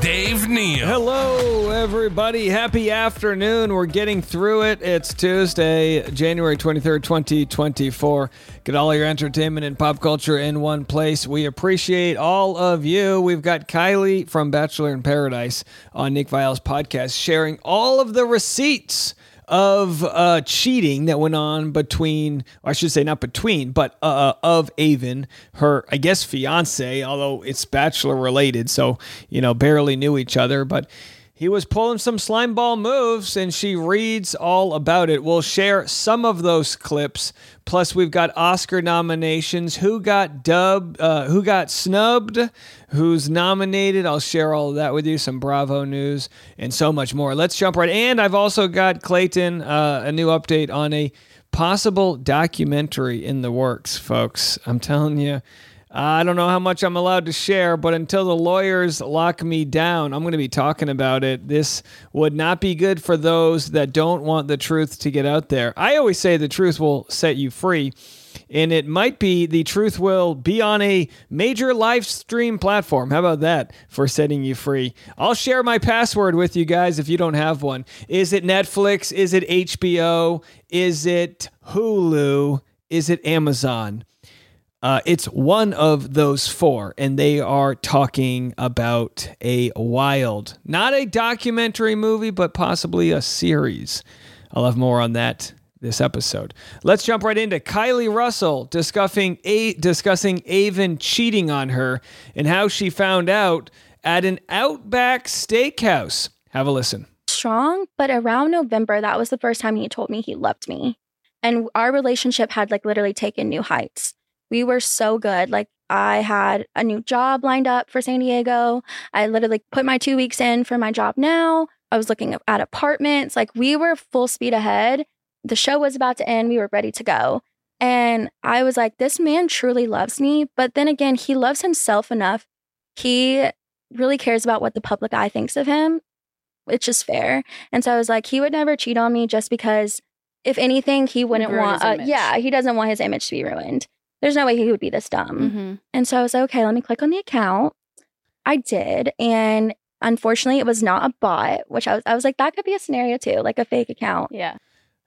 Dave Neal. Hello, everybody. Happy afternoon. We're getting through it. It's Tuesday, January 23rd, 2024. Get all your entertainment and pop culture in one place. We appreciate all of you. We've got Kylee from Bachelor in Paradise on Nick Viall's podcast sharing all of the receipts of uh, cheating that went on between, I should say, not between, but uh, of Aven, her, I guess, fiance, although it's bachelor related, so, you know, barely knew each other. But he was pulling some slime ball moves, and she reads all about it. We'll share some of those clips. Plus, we've got Oscar nominations. Who got dubbed? Uh, who got snubbed? Who's nominated? I'll share all of that with you. Some Bravo news and so much more. Let's jump right. And I've also got Clayton uh, a new update on a possible documentary in the works, folks. I'm telling you. I don't know how much I'm allowed to share, but until the lawyers lock me down, I'm going to be talking about it. This would not be good for those that don't want the truth to get out there. I always say the truth will set you free, and it might be the truth will be on a major live stream platform. How about that for setting you free? I'll share my password with you guys if you don't have one. Is it Netflix? Is it HBO? Is it Hulu? Is it Amazon? Uh, it's one of those four, and they are talking about a wild, not a documentary movie, but possibly a series. I'll have more on that this episode. Let's jump right into Kylee Russell discussing a discussing Aven cheating on her and how she found out at an Outback Steakhouse. Have a listen. strong, but around November, that was the first time he told me he loved me. And our relationship had like literally taken new heights. We were so good. Like I had a new job lined up for San Diego. I literally put my two weeks in for my job now. I was looking at apartments. Like we were full speed ahead. The show was about to end. We were ready to go. And I was like, this man truly loves me. But then again, he loves himself enough. He really cares about what the public eye thinks of him, which is fair. And so I was like, he would never cheat on me just because, if anything, he wouldn't want, uh, yeah, he doesn't want his image to be ruined. There's no way he would be this dumb. Mm-hmm. And so I was like, okay, let me click on the account. I did. And unfortunately, it was not a bot, which I was, I was like, that could be a scenario too, like a fake account. Yeah.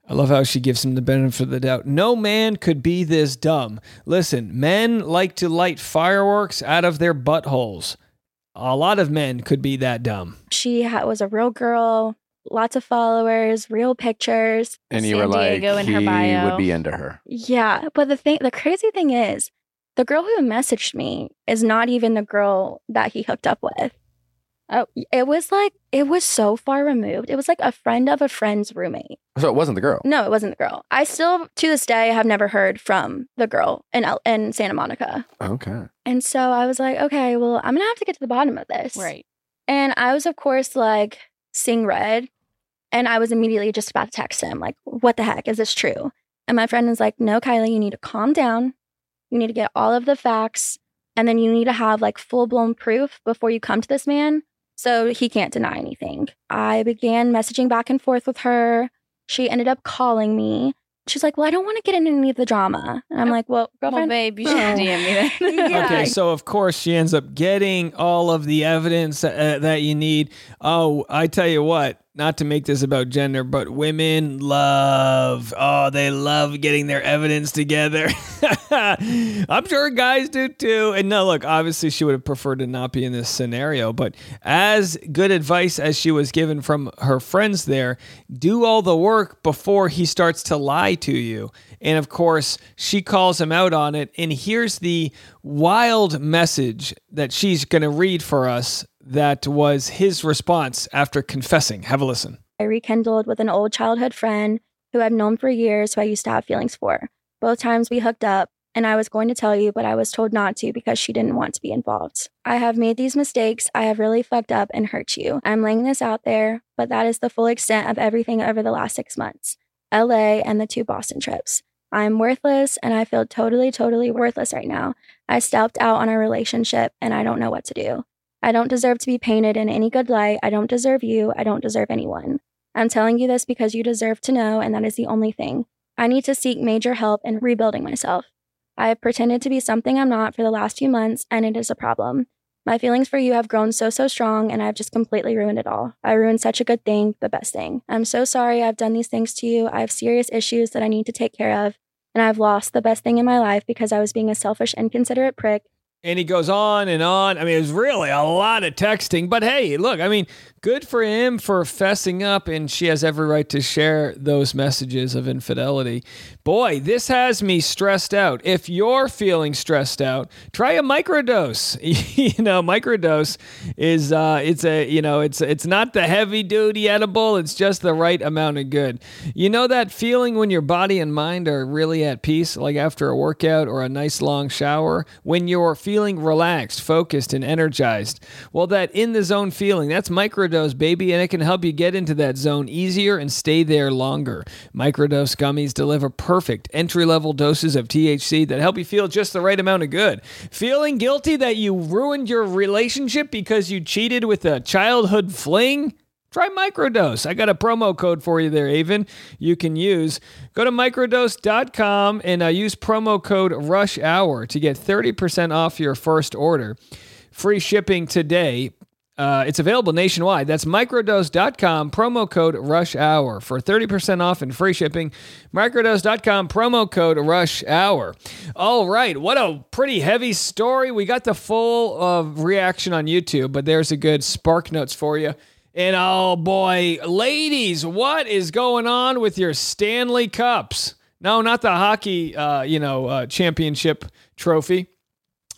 I love how she gives him the benefit of the doubt. No man could be this dumb. Listen, men like to light fireworks out of their buttholes. A lot of men could be that dumb. She ha- was a real girl, lots of followers, real pictures. And you San were like, Diego in her he bio. would be into her. Yeah. But the thing, the crazy thing is, the girl who messaged me is not even the girl that he hooked up with. Oh. It was like, it was so far removed. It was like a friend of a friend's roommate. So it wasn't the girl. No, it wasn't the girl. I still, to this day, have never heard from the girl in, El- in Santa Monica. Okay. And so I was like, okay, well, I'm going to have to get to the bottom of this. Right. And I was, of course, like seeing red. And I was immediately just about to text him, like, what the heck? Is this true? And my friend is like, no, Kylee, you need to calm down. You need to get all of the facts. And then you need to have like full blown proof before you come to this man. So he can't deny anything. I began messaging back and forth with her. She ended up calling me. She's like, well, I don't want to get into any of the drama. And I'm like, well, girlfriend, Well, girlfriend, babe, you should Oh. DM me then. Yeah. Okay, so of course she ends up getting all of the evidence uh, that you need. Oh, I tell you what, not to make this about gender, but women love, oh, they love getting their evidence together. I'm sure guys do too. And no, look, obviously she would have preferred to not be in this scenario, but as good advice as she was given from her friends there, do all the work before he starts to lie to you. And of course, she calls him out on it. And here's the wild message that she's going to read for us that was his response after confessing. Have a listen. I rekindled with an old childhood friend who I've known for years who I used to have feelings for. Both times we hooked up, and I was going to tell you, but I was told not to because she didn't want to be involved. I have made these mistakes. I have really fucked up and hurt you. I'm laying this out there, but that is the full extent of everything over the last six months LA and the two Boston trips. I'm worthless and I feel totally, totally worthless right now. I stepped out on our relationship and I don't know what to do. I don't deserve to be painted in any good light. I don't deserve you. I don't deserve anyone. I'm telling you this because you deserve to know, and that is the only thing. I need to seek major help in rebuilding myself. I have pretended to be something I'm not for the last few months, and it is a problem. My feelings for you have grown so, so strong, and I've just completely ruined it all. I ruined such a good thing, the best thing. I'm so sorry I've done these things to you. I have serious issues that I need to take care of, and I've lost the best thing in my life because I was being a selfish, inconsiderate prick. And he goes on and on. I mean, it's really a lot of texting, but hey, look, I mean, good for him for fessing up, and she has every right to share those messages of infidelity. Boy, this has me stressed out. If you're feeling stressed out, try a microdose. you know, microdose is uh, it's a you know it's it's not the heavy duty edible. It's just the right amount of good. You know that feeling when your body and mind are really at peace, like after a workout or a nice long shower, when you're feeling relaxed, focused, and energized. Well, that in the zone feeling, that's microdose, baby, and it can help you get into that zone easier and stay there longer. Microdose gummies deliver perfect entry level doses of THC that help you feel just the right amount of good. Feeling guilty that you ruined your relationship because you cheated with a childhood fling? Try microdose. I got a promo code for you there, Aven. You can use. Go to microdose.com and uh, use promo code Rush Hour to get 30% off your first order. Free shipping today. Uh, it's available nationwide. That's microdose.com, promo code rush hour for 30% off and free shipping. Microdose.com, promo code rush hour. All right, what a pretty heavy story. We got the full uh, reaction on YouTube, but there's a good spark notes for you. And oh boy, ladies, what is going on with your Stanley Cups? No, not the hockey, uh, you know, uh, championship trophy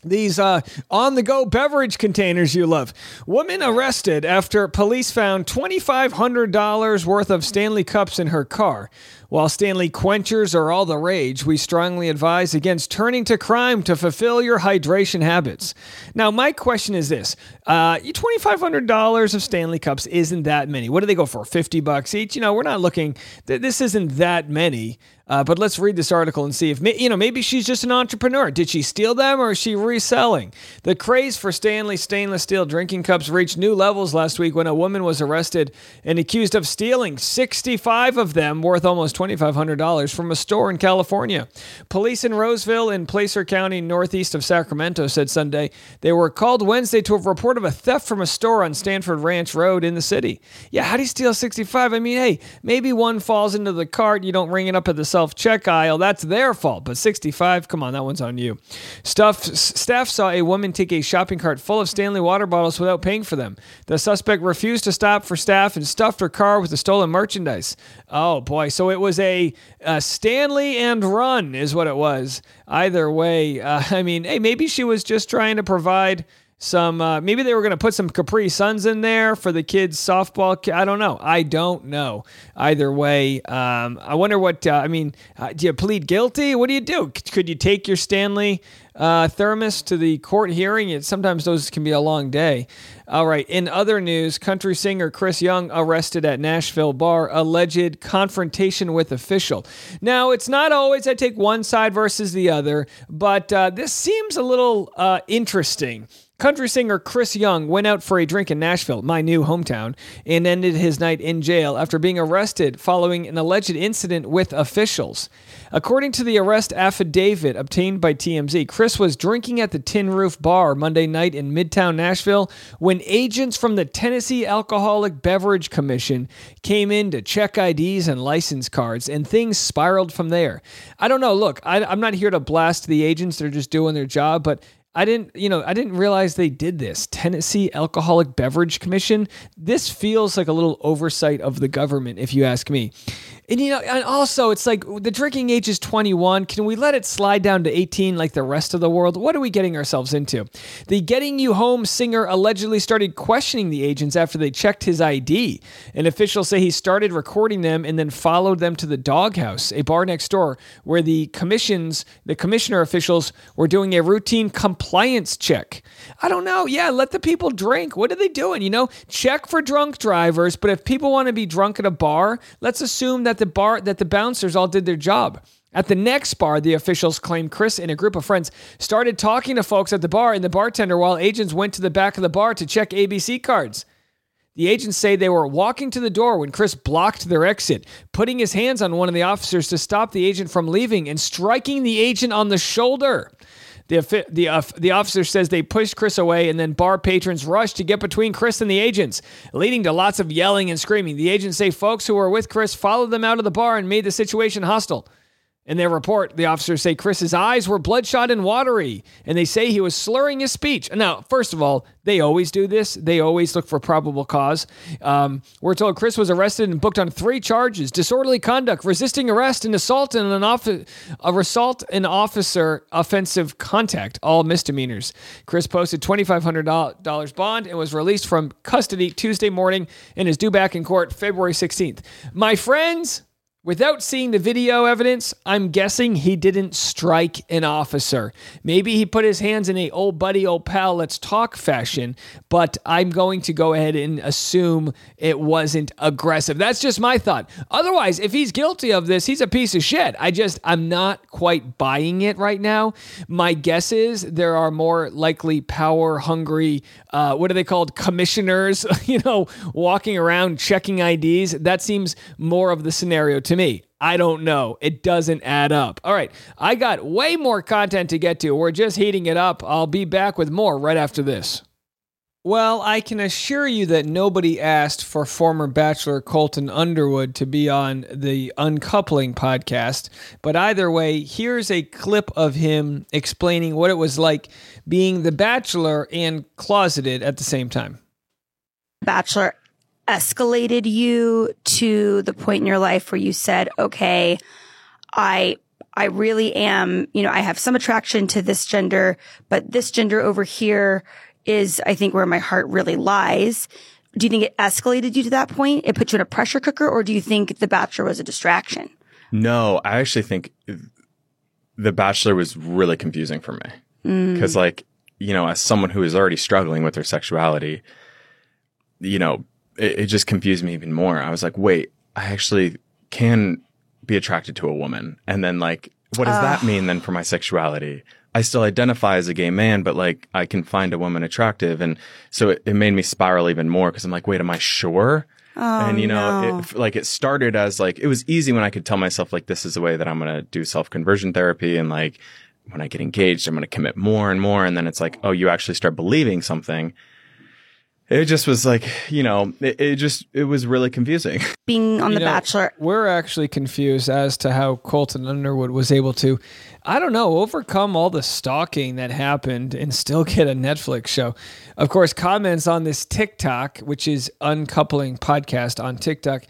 these uh, on the go beverage containers you love. Woman arrested after police found $2,500 worth of Stanley Cups in her car. While Stanley Quenchers are all the rage, we strongly advise against turning to crime to fulfill your hydration habits. Now, my question is this uh, $2,500 of Stanley Cups isn't that many. What do they go for? 50 bucks each? You know, we're not looking, this isn't that many. Uh, but let's read this article and see if you know maybe she's just an entrepreneur. Did she steal them or is she reselling? The craze for Stanley stainless steel drinking cups reached new levels last week when a woman was arrested and accused of stealing 65 of them, worth almost $2,500, from a store in California. Police in Roseville in Placer County, northeast of Sacramento, said Sunday they were called Wednesday to a report of a theft from a store on Stanford Ranch Road in the city. Yeah, how do you steal 65? I mean, hey, maybe one falls into the cart, you don't ring it up at the self check aisle, that's their fault. But 65, come on, that one's on you. Stuff, staff saw a woman take a shopping cart full of Stanley water bottles without paying for them. The suspect refused to stop for staff and stuffed her car with the stolen merchandise. Oh boy, so it was a, a Stanley and run, is what it was. Either way, uh, I mean, hey, maybe she was just trying to provide some uh, maybe they were going to put some Capri Suns in there for the kids softball. I don't know. I don't know. Either way, um, I wonder what. Uh, I mean, uh, do you plead guilty? What do you do? Could you take your Stanley uh, thermos to the court hearing? It, sometimes those can be a long day. All right. In other news, country singer Chris Young arrested at Nashville bar, alleged confrontation with official. Now, it's not always I take one side versus the other, but uh, this seems a little uh, interesting. Country singer Chris Young went out for a drink in Nashville, my new hometown, and ended his night in jail after being arrested following an alleged incident with officials. According to the arrest affidavit obtained by TMZ, Chris was drinking at the Tin Roof Bar Monday night in Midtown Nashville when agents from the Tennessee Alcoholic Beverage Commission came in to check IDs and license cards, and things spiraled from there. I don't know. Look, I, am not here to blast the agents, they're just doing their job, but I didn't, you know, I didn't realize they did this. Tennessee Alcoholic Beverage Commission. This feels like a little oversight of the government, if you ask me. And you know, and also it's like the drinking age is 21. Can we let it slide down to 18 like the rest of the world? What are we getting ourselves into? The Getting You Home singer allegedly started questioning the agents after they checked his ID. And officials say he started recording them and then followed them to the doghouse, a bar next door, where the commissions, the commissioner officials were doing a routine compliance check. I don't know. Yeah, let the people drink. What are they doing? You know, check for drunk drivers, but if people want to be drunk at a bar, let's assume that the bar that the bouncers all did their job. At the next bar, the officials claim Chris and a group of friends started talking to folks at the bar and the bartender while agents went to the back of the bar to check ABC cards. The agents say they were walking to the door when Chris blocked their exit, putting his hands on one of the officers to stop the agent from leaving and striking the agent on the shoulder. The, the, uh, the officer says they pushed Chris away, and then bar patrons rushed to get between Chris and the agents, leading to lots of yelling and screaming. The agents say folks who were with Chris followed them out of the bar and made the situation hostile. In their report, the officers say Chris's eyes were bloodshot and watery, and they say he was slurring his speech. Now, first of all, they always do this. They always look for probable cause. Um, we're told Chris was arrested and booked on three charges: disorderly conduct, resisting arrest, and assault and an assault an officer offensive contact, all misdemeanors. Chris posted $2,500 bond and was released from custody Tuesday morning and is due back in court February 16th. My friends, Without seeing the video evidence, I'm guessing he didn't strike an officer. Maybe he put his hands in a old buddy, old pal, let's talk fashion, but I'm going to go ahead and assume it wasn't aggressive. That's just my thought. Otherwise, if he's guilty of this, he's a piece of shit. I just, I'm not quite buying it right now. My guess is there are more likely power hungry, uh, what are they called? Commissioners, you know, walking around checking IDs. That seems more of the scenario to me. I don't know. It doesn't add up. All right. I got way more content to get to. We're just heating it up. I'll be back with more right after this. Well, I can assure you that nobody asked for former Bachelor Colton Underwood to be on the Uncoupling podcast. But either way, here's a clip of him explaining what it was like being the Bachelor and closeted at the same time. Bachelor escalated you to the point in your life where you said, okay, I, I really am, you know, I have some attraction to this gender, but this gender over here is, I think, where my heart really lies. Do you think it escalated you to that point? It put you in a pressure cooker, or do you think The Bachelor was a distraction? No, I actually think The Bachelor was really confusing for me. Because, mm. like, you know, as someone who is already struggling with their sexuality, you know, it, it just confused me even more. I was like, wait, I actually can be attracted to a woman. And then like, what does uh. that mean then for my sexuality? I still identify as a gay man, but like I can find a woman attractive. And so it, it made me spiral even more because I'm like, wait, am I sure? Oh, and you know, no. it, like it started as like, it was easy when I could tell myself like, this is the way that I'm going to do self conversion therapy. And like, when I get engaged, I'm going to commit more and more. And then it's like, oh, you actually start believing something it just was like you know it, it, just it was really confusing. Being on you the know, bachelor. we're actually confused as to how colton underwood was able to i don't know overcome all the stalking that happened and still get a netflix show. Of course comments on this tiktok which is uncoupling podcast on tiktok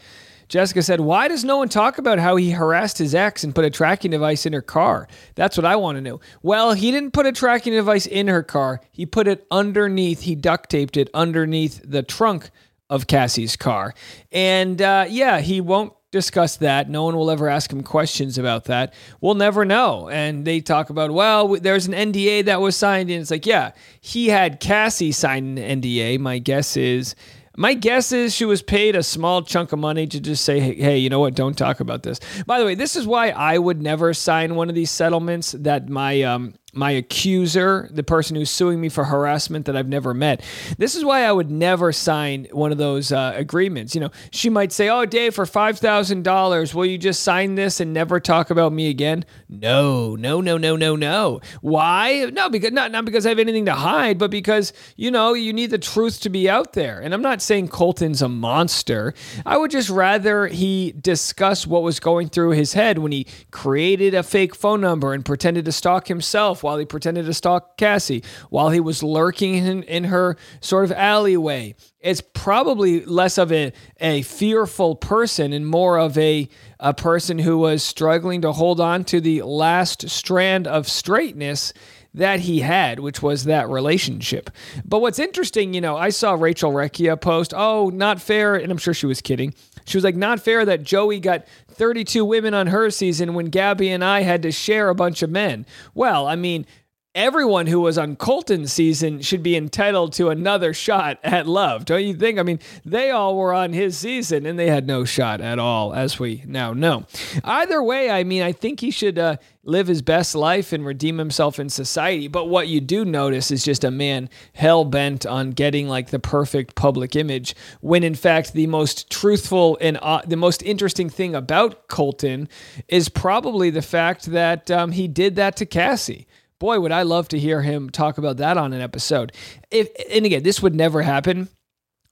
Jessica said, Why does no one talk about how he harassed his ex and put a tracking device in her car? That's what I want to know. Well, he didn't put a tracking device in her car. He put it underneath, he duct taped it underneath the trunk of Cassie's car. And uh, yeah, he won't discuss that. No one will ever ask him questions about that. We'll never know. And they talk about, well, there's an NDA that was signed. And it's like, yeah, he had Cassie sign an NDA. My guess is my guess is she was paid a small chunk of money to just say, hey, you know what? Don't talk about this. By the way, this is why I would never sign one of these settlements that my um, my accuser, the person who's suing me for harassment that I've never met. This is why I would never sign one of those uh, agreements. You know, she might say, "Oh, Dave, for five thousand dollars, will you just sign this and never talk about me again?" No, no, no, no, no, no. Why? No, because not not because I have anything to hide, but because you know you need the truth to be out there. And I'm not saying Colton's a monster. I would just rather he discuss what was going through his head when he created a fake phone number and pretended to stalk himself while he pretended to stalk Cassie, while he was lurking in, in her sort of alleyway. It's probably less of a, a fearful person and more of a, a person who was struggling to hold on to the last strand of straightness that he had, which was that relationship. But what's interesting, you know, I saw Rachel Recchia post, oh, not fair. And I'm sure she was kidding. She was like, not fair that Joey got 32 women on her season when Gabby and I had to share a bunch of men. Well, I mean, everyone who was on Colton's season should be entitled to another shot at love, don't you think? I mean, they all were on his season and they had no shot at all, as we now know. Either way, I mean, I think he should uh, live his best life and redeem himself in society. But what you do notice is just a man hell bent on getting like the perfect public image, when in fact, the most truthful and uh, the most interesting thing about Colton is probably the fact that um, he did that to Cassie boy, would I love to hear him talk about that on an episode. If and again, this would never happen,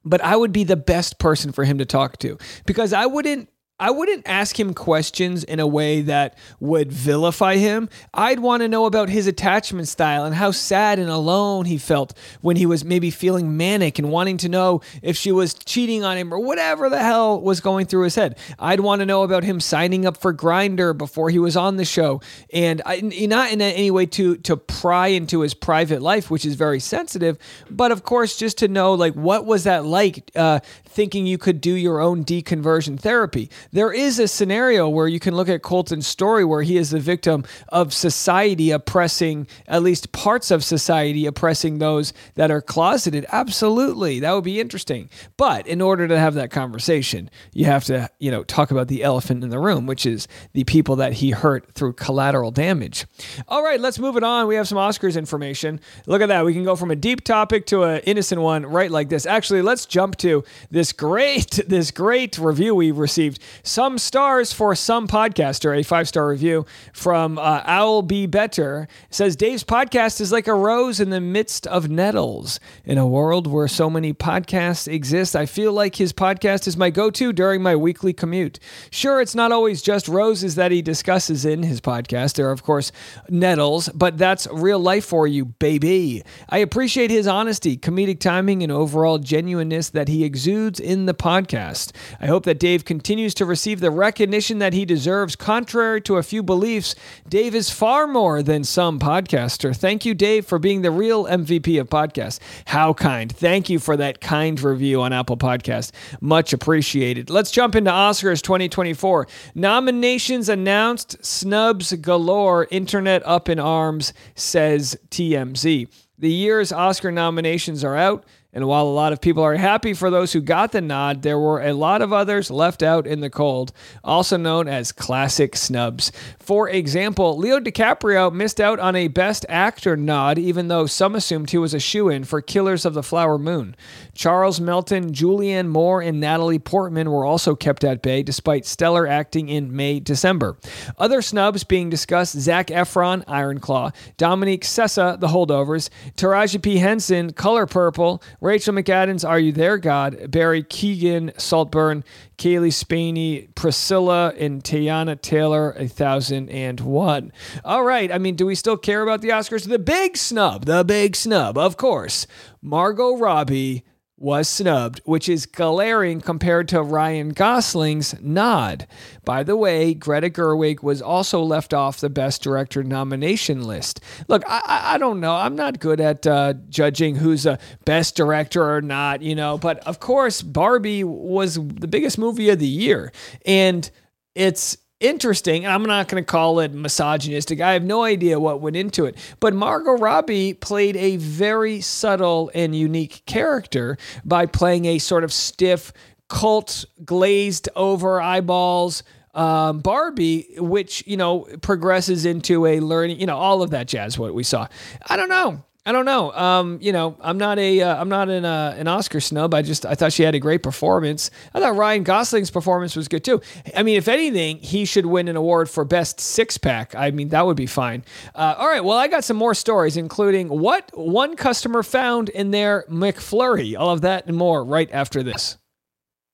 but I would be the best person for him to talk to because I wouldn't I wouldn't ask him questions in a way that would vilify him. I'd want to know about his attachment style and how sad and alone he felt when he was maybe feeling manic and wanting to know if she was cheating on him or whatever the hell was going through his head. I'd want to know about him signing up for Grindr before he was on the show, and I, not in any way to to pry into his private life, which is very sensitive, but of course just to know like what was that like, uh, thinking you could do your own deconversion therapy there is a scenario where you can look at Colton's story where he is the victim of society oppressing, at least parts of society oppressing those that are closeted. Absolutely. That would be interesting. But in order to have that conversation, you have to, you know, talk about the elephant in the room, which is the people that he hurt through collateral damage. All right, let's move it on. We have some Oscars information. Look at that. We can go from a deep topic to an innocent one right like this. Actually, let's jump to this great, this great review we received some stars for some podcaster. A five star review from uh, Owl Be Better says Dave's podcast is like a rose in the midst of nettles. In a world where so many podcasts exist, I feel like his podcast is my go to during my weekly commute. Sure, it's not always just roses that he discusses in his podcast. There are, of course, nettles, but that's real life for you, baby. I appreciate his honesty, comedic timing, and overall genuineness that he exudes in the podcast. I hope that Dave continues to receive the recognition that he deserves. Contrary to a few beliefs, Dave is far more than some podcaster. Thank you, Dave, for being the real MVP of podcasts. How kind. Thank you for that kind review on Apple Podcast. Much appreciated. Let's jump into Oscars 2024. Nominations announced, snubs galore, internet up in arms, says TMZ. The year's Oscar nominations are out. And while a lot of people are happy for those who got the nod, there were a lot of others left out in the cold, also known as classic snubs. For example, Leo DiCaprio missed out on a Best Actor nod, even though some assumed he was a shoe in for Killers of the Flower Moon. Charles Melton, Julianne Moore, and Natalie Portman were also kept at bay despite stellar acting in May December. Other snubs being discussed Zac Efron, Iron Claw, Dominic Sessa, The Holdovers, Taraji P. Henson, Color Purple, Rachel McAdams, Are You There, God? Barry Keoghan, Saltburn, Cailee Spaeny, Priscilla, and Teyana Taylor, A Thousand and One. All right. I mean, do we still care about the Oscars? The big snub, the big snub, of course. Margot Robbie was snubbed, which is glaring compared to Ryan Gosling's nod. By the way, Greta Gerwig was also left off the Best Director nomination list. Look, I, I don't know. I'm not good at uh, judging who's a Best Director or not, you know, but of course, Barbie was the biggest movie of the year. And it's interesting, and I'm not going to call it misogynistic. I have no idea what went into it. But Margot Robbie played a very subtle and unique character by playing a sort of stiff, cult, glazed over eyeballs. Um, Barbie, which you know progresses into a learning, you know, all of that jazz. What we saw, I don't know. I don't know. Um, you know, I'm not a uh, I'm not an uh, an Oscar snub. I just I thought she had a great performance. I thought Ryan Gosling's performance was good too. I mean, if anything, he should win an award for best six pack. I mean, that would be fine. Uh, all right. Well, I got some more stories, including what one customer found in their McFlurry. All of that and more right after this.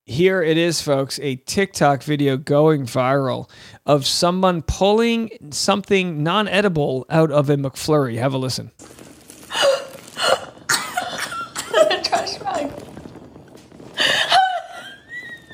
Here it is, folks, a TikTok video going viral of someone pulling something non edible out of a McFlurry. Have a listen. trash bag.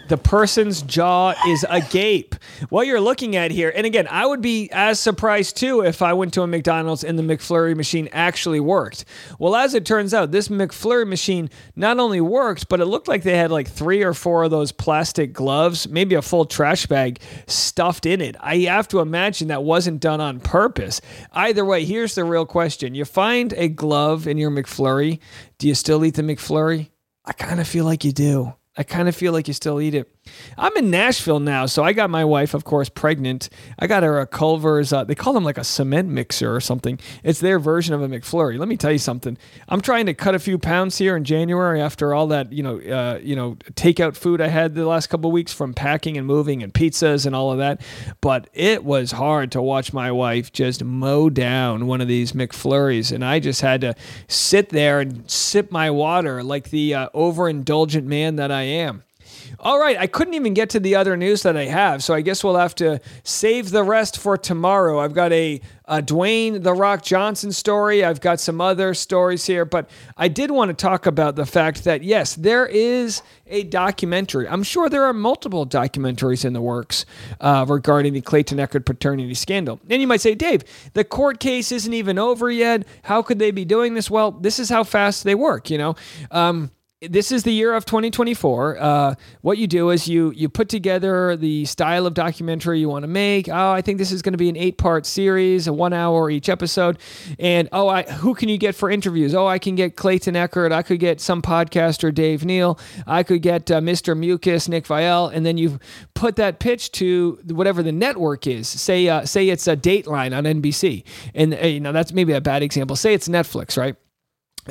The person's jaw is agape. what you're looking at here, and again, I would be as surprised too if I went to a McDonald's and the McFlurry machine actually worked. Well, as it turns out, this McFlurry machine not only worked, but it looked like they had like three or four of those plastic gloves, maybe a full trash bag stuffed in it. I have to imagine that wasn't done on purpose. Either way, here's the real question you find a glove in your McFlurry. Do you still eat the McFlurry? I kind of feel like you do. I kind of feel like you still eat it. I'm in Nashville now, so I got my wife, of course, pregnant. I got her a Culver's. Uh, they call them like a cement mixer or something. It's their version of a McFlurry. Let me tell you something. I'm trying to cut a few pounds here in January after all that, you know, uh, you know, takeout food I had the last couple weeks from packing and moving and pizzas and all of that. But it was hard to watch my wife just mow down one of these McFlurries, and I just had to sit there and sip my water like the uh, overindulgent man that I am. All right, I couldn't even get to the other news that I have, so I guess we'll have to save the rest for tomorrow. I've got a, a Dwayne The Rock Johnson story, I've got some other stories here, but I did want to talk about the fact that, yes, there is a documentary. I'm sure there are multiple documentaries in the works uh, regarding the Clayton Echard paternity scandal. And you might say, Dave, the court case isn't even over yet. How could they be doing this? Well, this is how fast they work, you know? Um, this is the year of 2024. Uh, what you do is you you put together the style of documentary you want to make. Oh, I think this is going to be an eight part series, a one hour each episode. And oh, I who can you get for interviews? Oh, I can get Clayton Echard. I could get some podcaster Dave Neal. I could get uh, Mr. Mucus Nick Viall. And then you put that pitch to whatever the network is. Say uh, say it's a Dateline on NBC, and uh, you know that's maybe a bad example. Say it's Netflix, right?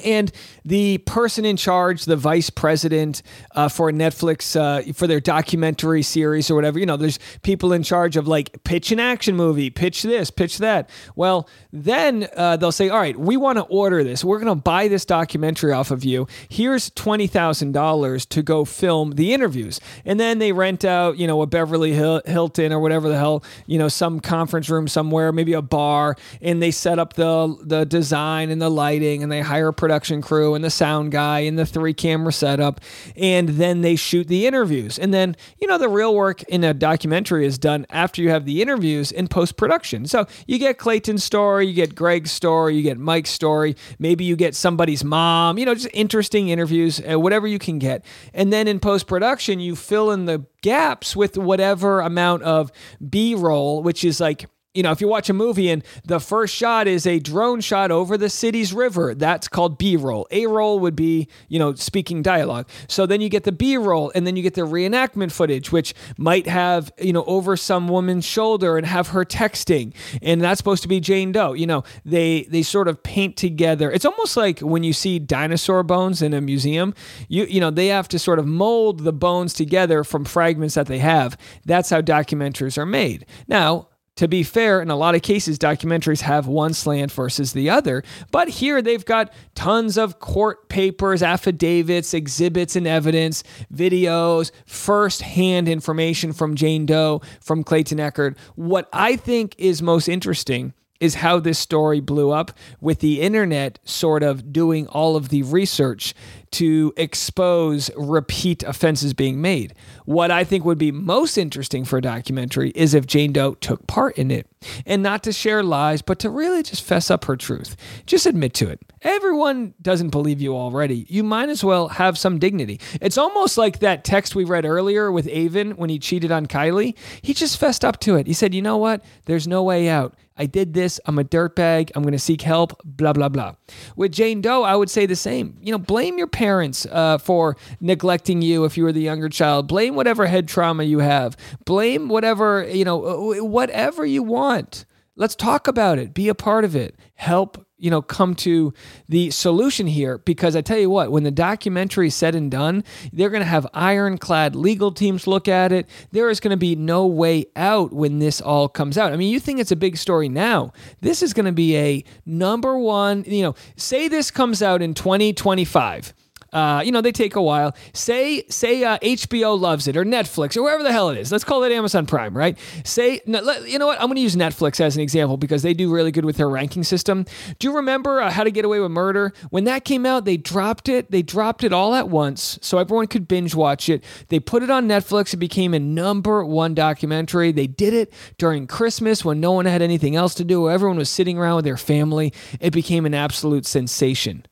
And the person in charge, the vice president uh, for Netflix uh, for their documentary series or whatever, you know, there's people in charge of like pitch an action movie, pitch this, pitch that. Well, then uh, they'll say, all right, we want to order this. We're going to buy this documentary off of you. Here's twenty thousand dollars to go film the interviews, and then they rent out, you know, a Beverly Hilton or whatever the hell, you know, some conference room somewhere, maybe a bar, and they set up the the design and the lighting, and they hire a production crew and the sound guy and the three camera setup. And then they shoot the interviews. And then, you know, the real work in a documentary is done after you have the interviews in post production. So you get Clayton's story, you get Greg's story, you get Mike's story, maybe you get somebody's mom, you know, just interesting interviews, uh, whatever you can get. And then in post production, you fill in the gaps with whatever amount of B roll, which is like you know, if you watch a movie and the first shot is a drone shot over the city's river, that's called B roll. A roll would be, you know, speaking dialogue. So then you get the B roll and then you get the reenactment footage, which might have, you know, over some woman's shoulder and have her texting. And that's supposed to be Jane Doe. You know, they they sort of paint together. It's almost like when you see dinosaur bones in a museum, you you know, they have to sort of mold the bones together from fragments that they have. That's how documentaries are made. Now, to be fair, in a lot of cases, documentaries have one slant versus the other, but here they've got tons of court papers, affidavits, exhibits, and evidence, videos, first hand information from Jane Doe, from Clayton Echard. What I think is most interesting is how this story blew up with the internet sort of doing all of the research to expose repeat offenses being made. What I think would be most interesting for a documentary is if Jane Doe took part in it and not to share lies, but to really just fess up her truth. Just admit to it. Everyone doesn't believe you already. You might as well have some dignity. It's almost like that text we read earlier with Aven when he cheated on Kylee. He just fessed up to it. He said, You know what? There's no way out. I did this. I'm a dirtbag. I'm going to seek help. Blah, blah, blah. With Jane Doe, I would say the same. You know, blame your parents uh, for neglecting you if you were the younger child. Blame whatever head trauma you have. Blame whatever, you know, uh, whatever you want. Let's talk about it. Be a part of it. Help you know come to the solution here. Because i tell you what when the documentary is said and done they're going to have ironclad legal teams look at it. There is going to be no way out when this all comes out. I mean you think it's a big story now. This is going to be a number one you know say this comes out in 2025 Uh, you know, they take a while. Say say uh, HBO loves it or Netflix or wherever the hell it is. Let's call it Amazon Prime, right? Say no, let, you know what? I'm going to use Netflix as an example because they do really good with their ranking system. Do you remember uh, How to Get Away with Murder? When that came out, they dropped it. They dropped it all at once so everyone could binge watch it. They put it on Netflix. It became a number one documentary. They did it during Christmas when no one had anything else to do. Everyone was sitting around with their family. It became an absolute sensation.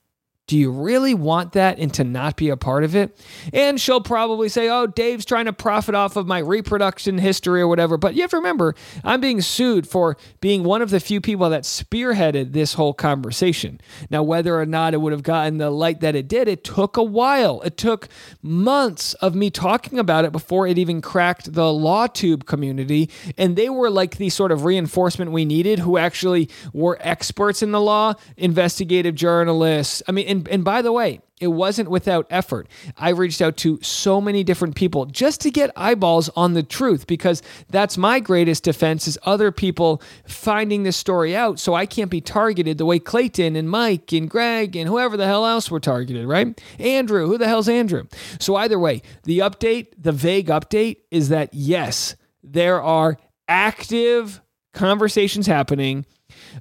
Do you really want that and to not be a part of it? And she'll probably say, Oh, Dave's trying to profit off of my reproduction history or whatever. But you have to remember, I'm being sued for being one of the few people that spearheaded this whole conversation. Now, whether or not it would have gotten the light that it did, it took a while. It took months of me talking about it before it even cracked the law tube community. And they were like the sort of reinforcement we needed who actually were experts in the law, investigative journalists. I mean, and, and by the way, it wasn't without effort. I reached out to so many different people just to get eyeballs on the truth because that's my greatest defense is other people finding this story out so I can't be targeted the way Clayton and Mike and Greg and whoever the hell else were targeted, right? Andrew, who the hell's Andrew? So either way, the update, the vague update is that yes, there are active conversations happening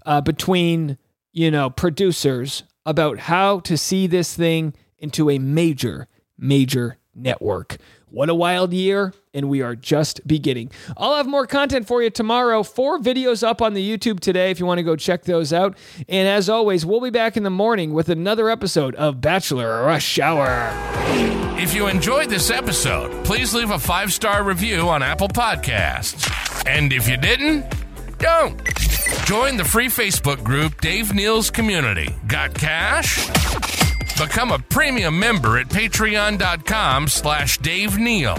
uh, between you know producers about how to see this thing into a major, major network. What a wild year, and we are just beginning. I'll have more content for you tomorrow. Four videos up on the YouTube today if you want to go check those out. And as always, we'll be back in the morning with another episode of Bachelor Rush Hour. If you enjoyed this episode, please leave a five star review on Apple Podcasts. And if you didn't, don't. Join the free Facebook group Dave Neal's Community. Got cash? Become a premium member at patreon.com slash Dave Neal.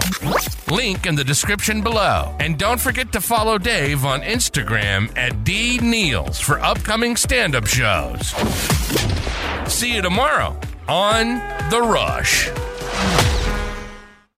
Link in the description below. And don't forget to follow Dave on Instagram at D for upcoming stand-up shows. See you tomorrow on The Rush.